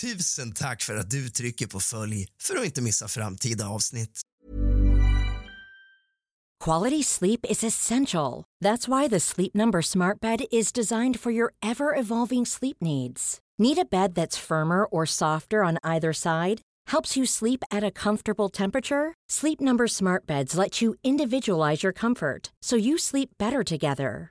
Tusen tack för att du trycker på följ för att inte missa framtida avsnitt. Quality sleep is essential. That's why the Sleep Number Smart Bed is designed for your ever evolving sleep needs. Need a bed that's firmer or softer on either side? Helps you sleep at a comfortable temperature? Sleep Number Smart Beds let you individualize your comfort so you sleep better together.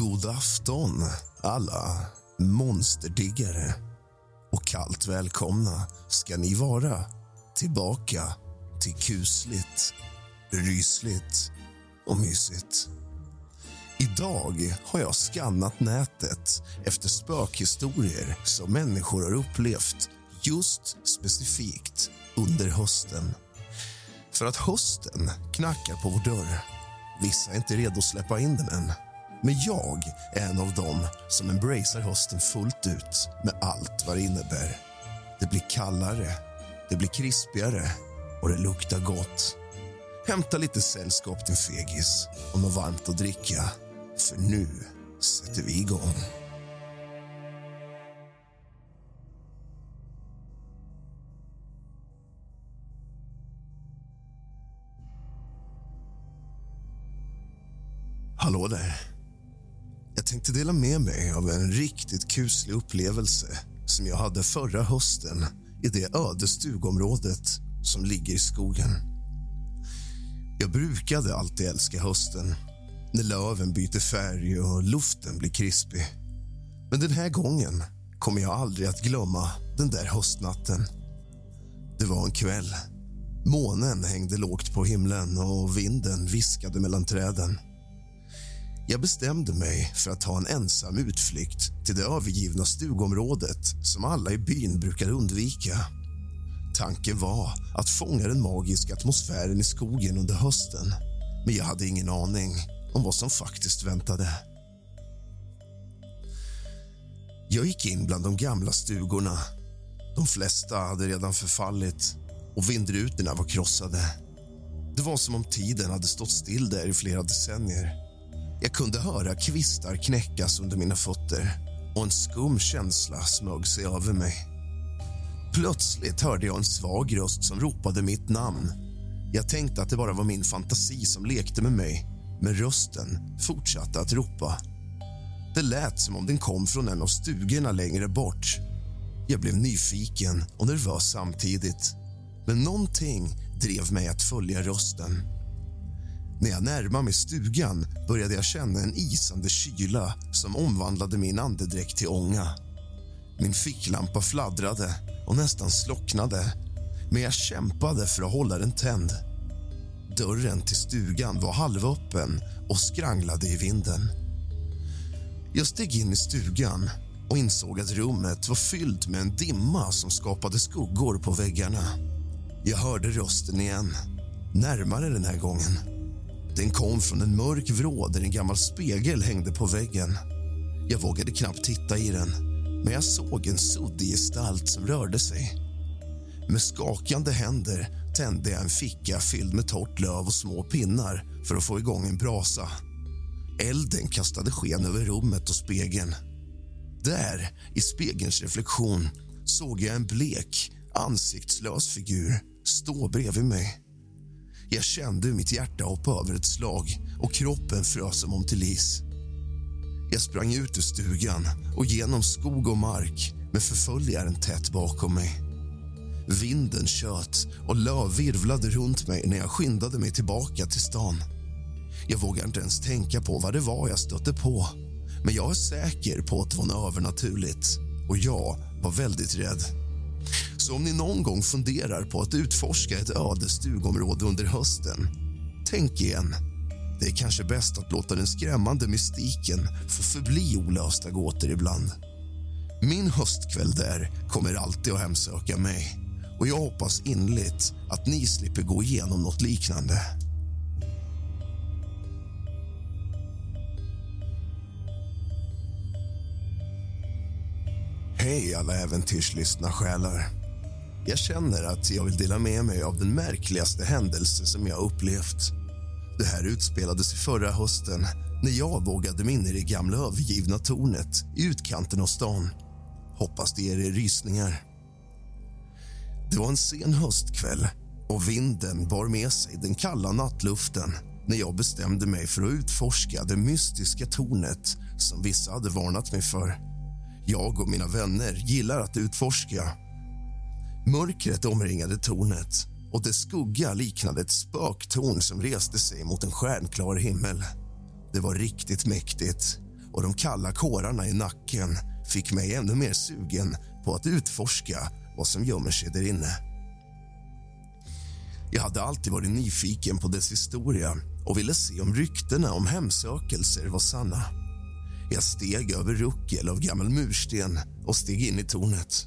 God afton, alla monsterdiggare. Och kallt välkomna ska ni vara tillbaka till kusligt, rysligt och mysigt. Idag har jag skannat nätet efter spökhistorier som människor har upplevt just specifikt under hösten. För att hösten knackar på vår dörr. Vissa är inte redo att släppa in den än. Men jag är en av dem som embracear hösten fullt ut med allt vad det innebär. Det blir kallare, det blir krispigare och det luktar gott. Hämta lite sällskap till fegis och något varmt att dricka. För nu sätter vi igång. Hallå där. Jag tänkte dela med mig av en riktigt kuslig upplevelse som jag hade förra hösten i det öde stugområdet som ligger i skogen. Jag brukade alltid älska hösten när löven byter färg och luften blir krispig. Men den här gången kommer jag aldrig att glömma den där höstnatten. Det var en kväll. Månen hängde lågt på himlen och vinden viskade mellan träden. Jag bestämde mig för att ta en ensam utflykt till det övergivna stugområdet som alla i byn brukar undvika. Tanken var att fånga den magiska atmosfären i skogen under hösten men jag hade ingen aning om vad som faktiskt väntade. Jag gick in bland de gamla stugorna. De flesta hade redan förfallit och vindrutorna var krossade. Det var som om tiden hade stått still där i flera decennier. Jag kunde höra kvistar knäckas under mina fötter och en skum känsla smög sig över mig. Plötsligt hörde jag en svag röst som ropade mitt namn. Jag tänkte att det bara var min fantasi som lekte med mig men rösten fortsatte att ropa. Det lät som om den kom från en av stugorna längre bort. Jag blev nyfiken och nervös samtidigt. Men någonting drev mig att följa rösten. När jag närmade mig stugan började jag känna en isande kyla som omvandlade min andedräkt till ånga. Min ficklampa fladdrade och nästan slocknade men jag kämpade för att hålla den tänd. Dörren till stugan var halvöppen och skranglade i vinden. Jag steg in i stugan och insåg att rummet var fyllt med en dimma som skapade skuggor på väggarna. Jag hörde rösten igen, närmare den här gången. Den kom från en mörk vrå där en gammal spegel hängde på väggen. Jag vågade knappt titta i den. men jag såg en suddig gestalt som rörde sig. Med skakande händer tände jag en ficka fylld med torrt löv och små pinnar för att få igång en brasa. Elden kastade sken över rummet och spegeln. Där, i spegelns reflektion, såg jag en blek, ansiktslös figur stå bredvid mig. Jag kände hur mitt hjärta hoppade över ett slag och kroppen frös som om till is. Jag sprang ut ur stugan och genom skog och mark med förföljaren tätt bakom mig. Vinden tjöt och löv virvlade runt mig när jag skyndade mig tillbaka till stan. Jag vågar inte ens tänka på vad det var jag stötte på men jag är säker på att det var något övernaturligt och jag var väldigt rädd. Så om ni någon gång funderar på att utforska ett öde stugområde under hösten, tänk igen. Det är kanske bäst att låta den skrämmande mystiken få förbli olösta gåtor ibland. Min höstkväll där kommer alltid att hemsöka mig och jag hoppas innerligt att ni slipper gå igenom något liknande. Hej alla äventyrslystna själar. Jag känner att jag vill dela med mig av den märkligaste händelse som jag upplevt. Det här utspelades sig förra hösten när jag vågade mig in i det gamla övergivna tornet i utkanten av stan. Hoppas det ger er rysningar. Det var en sen höstkväll och vinden bar med sig den kalla nattluften när jag bestämde mig för att utforska det mystiska tornet som vissa hade varnat mig för. Jag och mina vänner gillar att utforska. Mörkret omringade tornet och dess skugga liknade ett spöktorn som reste sig mot en stjärnklar himmel. Det var riktigt mäktigt och de kalla kårarna i nacken fick mig ännu mer sugen på att utforska vad som gömmer sig där inne. Jag hade alltid varit nyfiken på dess historia och ville se om ryktena om hemsökelser var sanna. Jag steg över ruckel av gammal mursten och steg in i tornet.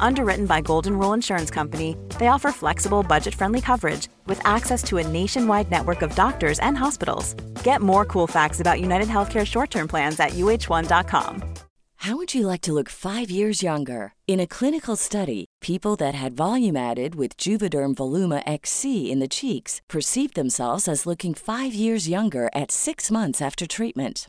Underwritten by Golden Rule Insurance Company, they offer flexible, budget friendly coverage with access to a nationwide network of doctors and hospitals. Get more cool facts about United Healthcare short term plans at uh1.com. How would you like to look five years younger? In a clinical study, people that had volume added with Juvederm Voluma XC in the cheeks perceived themselves as looking five years younger at six months after treatment.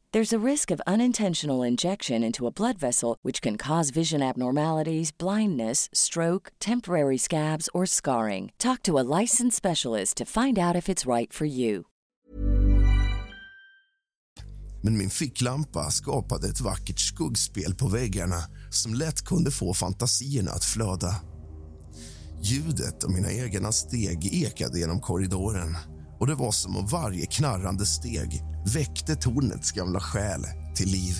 There's a risk of unintentional injection into a blood vessel, which can cause vision abnormalities, blindness, stroke, temporary scabs, or scarring. Talk to a licensed specialist to find out if it's right for you. Men min ficklampa skapade ett vackert skuggspel på väggarna som lätt kunde få fantasierna att flöda. Ljudet av mina egna steg ekade genom korridoren och det var som om varje knarrande steg väckte tornets gamla själ till liv.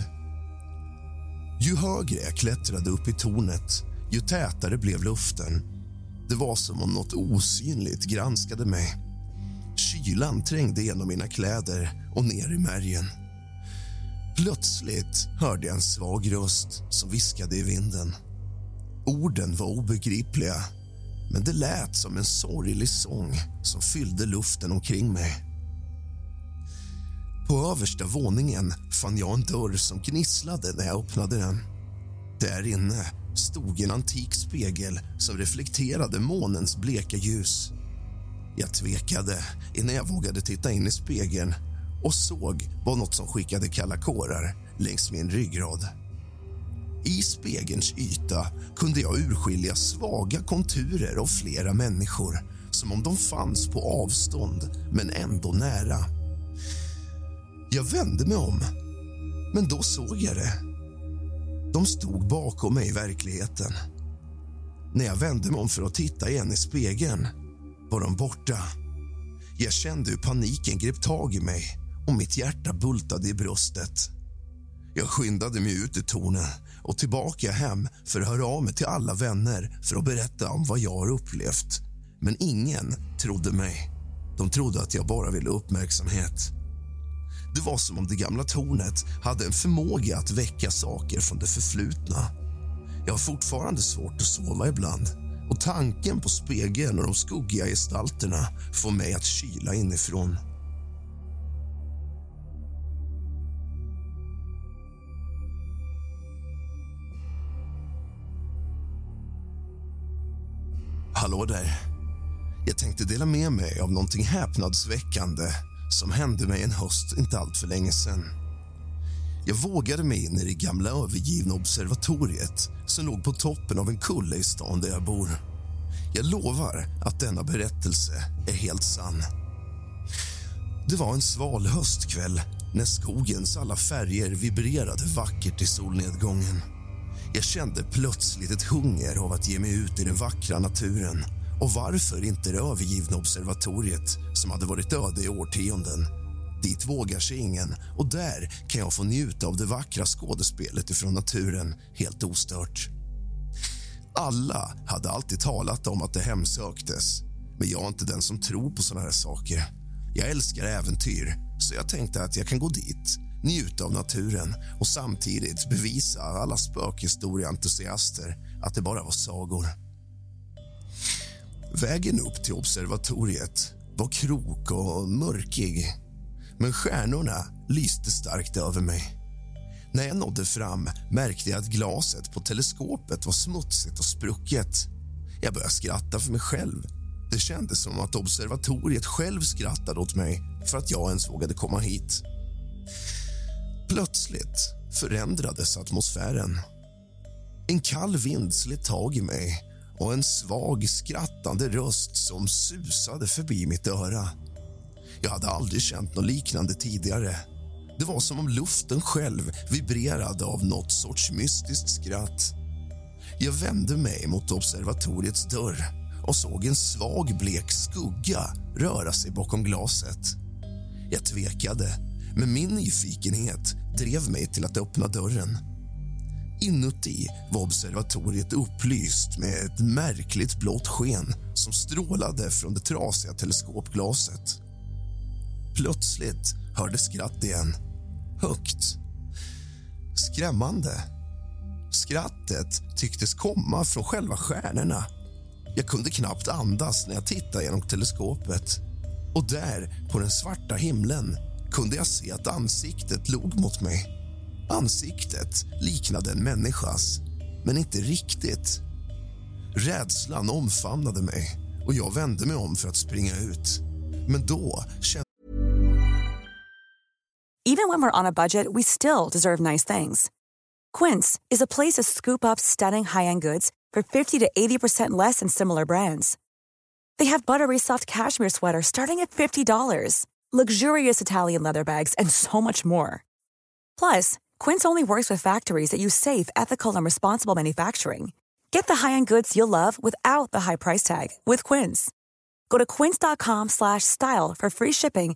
Ju högre jag klättrade upp i tornet, ju tätare blev luften. Det var som om något osynligt granskade mig. Kylan trängde genom mina kläder och ner i märgen. Plötsligt hörde jag en svag röst som viskade i vinden. Orden var obegripliga, men det lät som en sorglig sång som fyllde luften omkring mig. På översta våningen fann jag en dörr som gnisslade när jag öppnade den. Där inne stod en antik spegel som reflekterade månens bleka ljus. Jag tvekade innan jag vågade titta in i spegeln och såg vad något som skickade kalla kårar längs min ryggrad. I spegelns yta kunde jag urskilja svaga konturer av flera människor som om de fanns på avstånd, men ändå nära. Jag vände mig om, men då såg jag det. De stod bakom mig i verkligheten. När jag vände mig om för att titta igen i spegeln var de borta. Jag kände hur paniken grep tag i mig och mitt hjärta bultade i bröstet. Jag skyndade mig ut ur tornen och tillbaka hem för att höra av mig till alla vänner för att berätta om vad jag har upplevt. Men ingen trodde mig. De trodde att jag bara ville uppmärksamhet. Det var som om det gamla tornet hade en förmåga att väcka saker från det förflutna. Jag har fortfarande svårt att sova ibland och tanken på spegeln och de skuggiga gestalterna får mig att kyla inifrån. Där. Jag tänkte dela med mig av någonting häpnadsväckande som hände mig en höst inte allt för länge sedan. Jag vågade mig in i det gamla övergivna observatoriet som låg på toppen av en kulle i stan där jag bor. Jag lovar att denna berättelse är helt sann. Det var en sval höstkväll när skogens alla färger vibrerade vackert i solnedgången. Jag kände plötsligt ett hunger av att ge mig ut i den vackra naturen. Och varför inte det övergivna observatoriet som hade varit öde i årtionden? Dit vågar sig ingen och där kan jag få njuta av det vackra skådespelet ifrån naturen helt ostört. Alla hade alltid talat om att det hemsöktes men jag är inte den som tror på såna här saker. Jag älskar äventyr, så jag tänkte att jag kan gå dit njuta av naturen och samtidigt bevisa alla spökhistorieentusiaster att det bara var sagor. Vägen upp till observatoriet var krok och mörkig men stjärnorna lyste starkt över mig. När jag nådde fram märkte jag att glaset på teleskopet var smutsigt och sprucket. Jag började skratta för mig själv. Det kändes som att observatoriet själv skrattade åt mig för att jag ens vågade komma hit. Plötsligt förändrades atmosfären. En kall vind slet tag i mig och en svag, skrattande röst som susade förbi mitt öra. Jag hade aldrig känt något liknande tidigare. Det var som om luften själv vibrerade av något sorts mystiskt skratt. Jag vände mig mot observatoriets dörr och såg en svag, blek skugga röra sig bakom glaset. Jag tvekade, men min nyfikenhet drev mig till att öppna dörren. Inuti var observatoriet upplyst med ett märkligt blått sken som strålade från det trasiga teleskopglaset. Plötsligt hördes skratt igen. Högt. Skrämmande. Skrattet tycktes komma från själva stjärnorna. Jag kunde knappt andas när jag tittade genom teleskopet. Och där, på den svarta himlen, kunde jag se att ansiktet log mot mig. Ansiktet liknade en människas, men inte riktigt. Rädslan omfamnade mig och jag vände mig om för att springa ut. Men då kände Even when we're on a budget we still deserve nice things. Quince is a place to scoop up stunning high-end goods for 50 to 80% less than similar brands. They have buttery soft cashmere sweaters starting at $50 luxurious Italian leather bags, and so much more. Plus, Quince only works with factories that use safe, ethical, and responsible manufacturing. Get the high-end goods you'll love without the high price tag with Quince. Go to quince.com/style for free shipping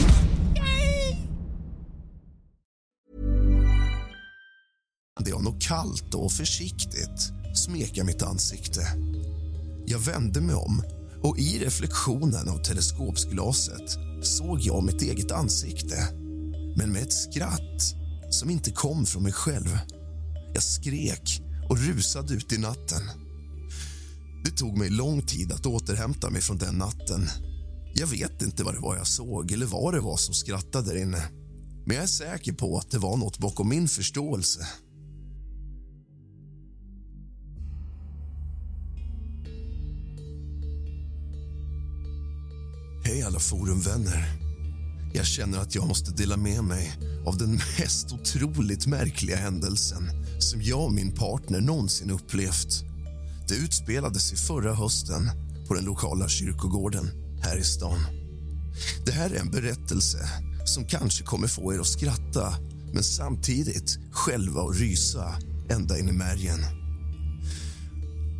Det jag något kallt och försiktigt smeka mitt ansikte. Jag vände mig om och i reflektionen av teleskopsglaset såg jag mitt eget ansikte, men med ett skratt som inte kom från mig själv. Jag skrek och rusade ut i natten. Det tog mig lång tid att återhämta mig från den natten. Jag vet inte vad det var jag såg eller vad det var som skrattade där inne. Men jag är säker på att det var något bakom min förståelse. Hej alla forumvänner. Jag känner att jag måste dela med mig av den mest otroligt märkliga händelsen som jag och min partner någonsin upplevt. Det utspelade sig förra hösten på den lokala kyrkogården här i stan. Det här är en berättelse som kanske kommer få er att skratta men samtidigt själva att rysa ända in i märgen.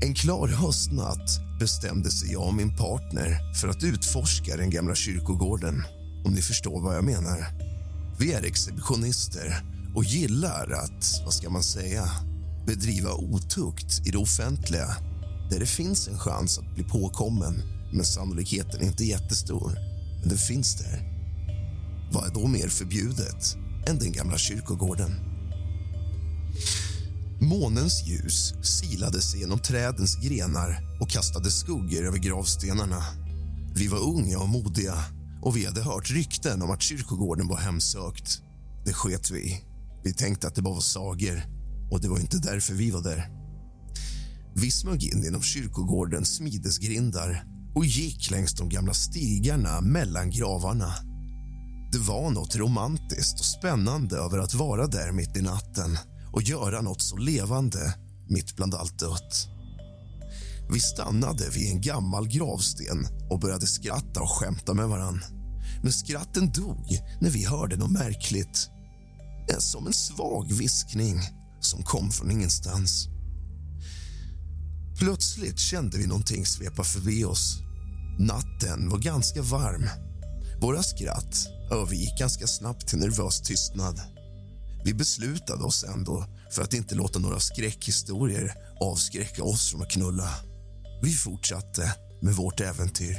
En klar höstnatt bestämde sig jag och min partner för att utforska den gamla kyrkogården, om ni förstår vad jag menar. Vi är exhibitionister och gillar att, vad ska man säga, bedriva otukt i det offentliga där det finns en chans att bli påkommen, men sannolikheten är inte jättestor. Men den finns där. Vad är då mer förbjudet än den gamla kyrkogården? Månens ljus silade sig genom trädens grenar och kastade skuggor över gravstenarna. Vi var unga och modiga och vi hade hört rykten om att kyrkogården var hemsökt. Det sket vi Vi tänkte att det bara var sagor och det var inte därför vi var där. Vi smög in genom kyrkogårdens smidesgrindar och gick längs de gamla stigarna mellan gravarna. Det var något romantiskt och spännande över att vara där mitt i natten och göra något så levande mitt bland allt dött. Vi stannade vid en gammal gravsten och började skratta och skämta med varann. Men skratten dog när vi hörde något märkligt. Som en svag viskning som kom från ingenstans. Plötsligt kände vi någonting svepa förbi oss. Natten var ganska varm. Våra skratt övergick ganska snabbt till nervös tystnad. Vi beslutade oss ändå för att inte låta några skräckhistorier avskräcka oss från att knulla. Vi fortsatte med vårt äventyr.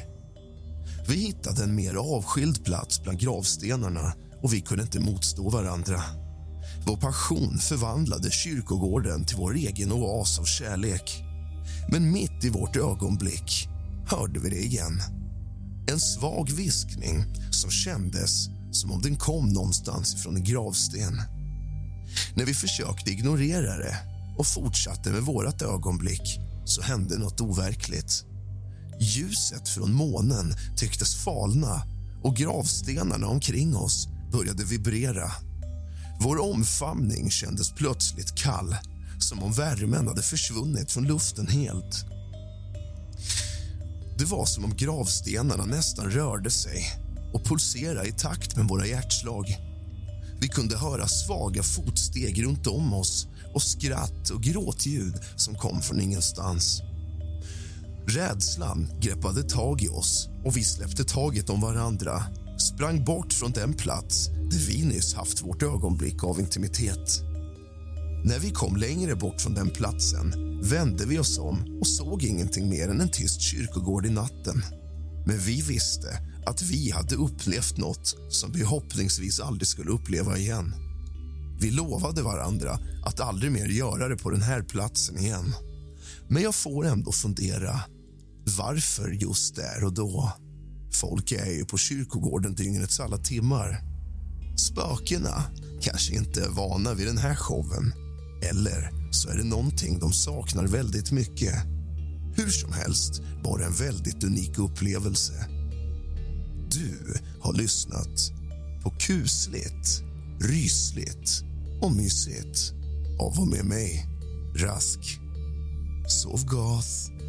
Vi hittade en mer avskild plats bland gravstenarna och vi kunde inte motstå varandra. Vår passion förvandlade kyrkogården till vår egen oas av kärlek. Men mitt i vårt ögonblick hörde vi det igen. En svag viskning som kändes som om den kom någonstans ifrån en gravsten. När vi försökte ignorera det och fortsatte med vårt ögonblick så hände något overkligt. Ljuset från månen tycktes falna och gravstenarna omkring oss började vibrera. Vår omfamning kändes plötsligt kall som om värmen hade försvunnit från luften helt. Det var som om gravstenarna nästan rörde sig och pulserade i takt med våra hjärtslag. Vi kunde höra svaga fotsteg runt om oss och skratt och gråtljud som kom från ingenstans. Rädslan greppade tag i oss och vi släppte taget om varandra sprang bort från den plats där vi nyss haft vårt ögonblick av intimitet. När vi kom längre bort från den platsen vände vi oss om och såg ingenting mer än en tyst kyrkogård i natten. Men vi visste att vi hade upplevt något som vi hoppningsvis aldrig skulle uppleva igen. Vi lovade varandra att aldrig mer göra det på den här platsen igen. Men jag får ändå fundera. Varför just där och då? Folk är ju på kyrkogården dygnets alla timmar. Spökena kanske inte är vana vid den här showen. Eller så är det någonting de saknar väldigt mycket. Hur som helst var det en väldigt unik upplevelse. Du har lyssnat på kusligt, rysligt och mysigt av och med mig, Rask. Sov gott.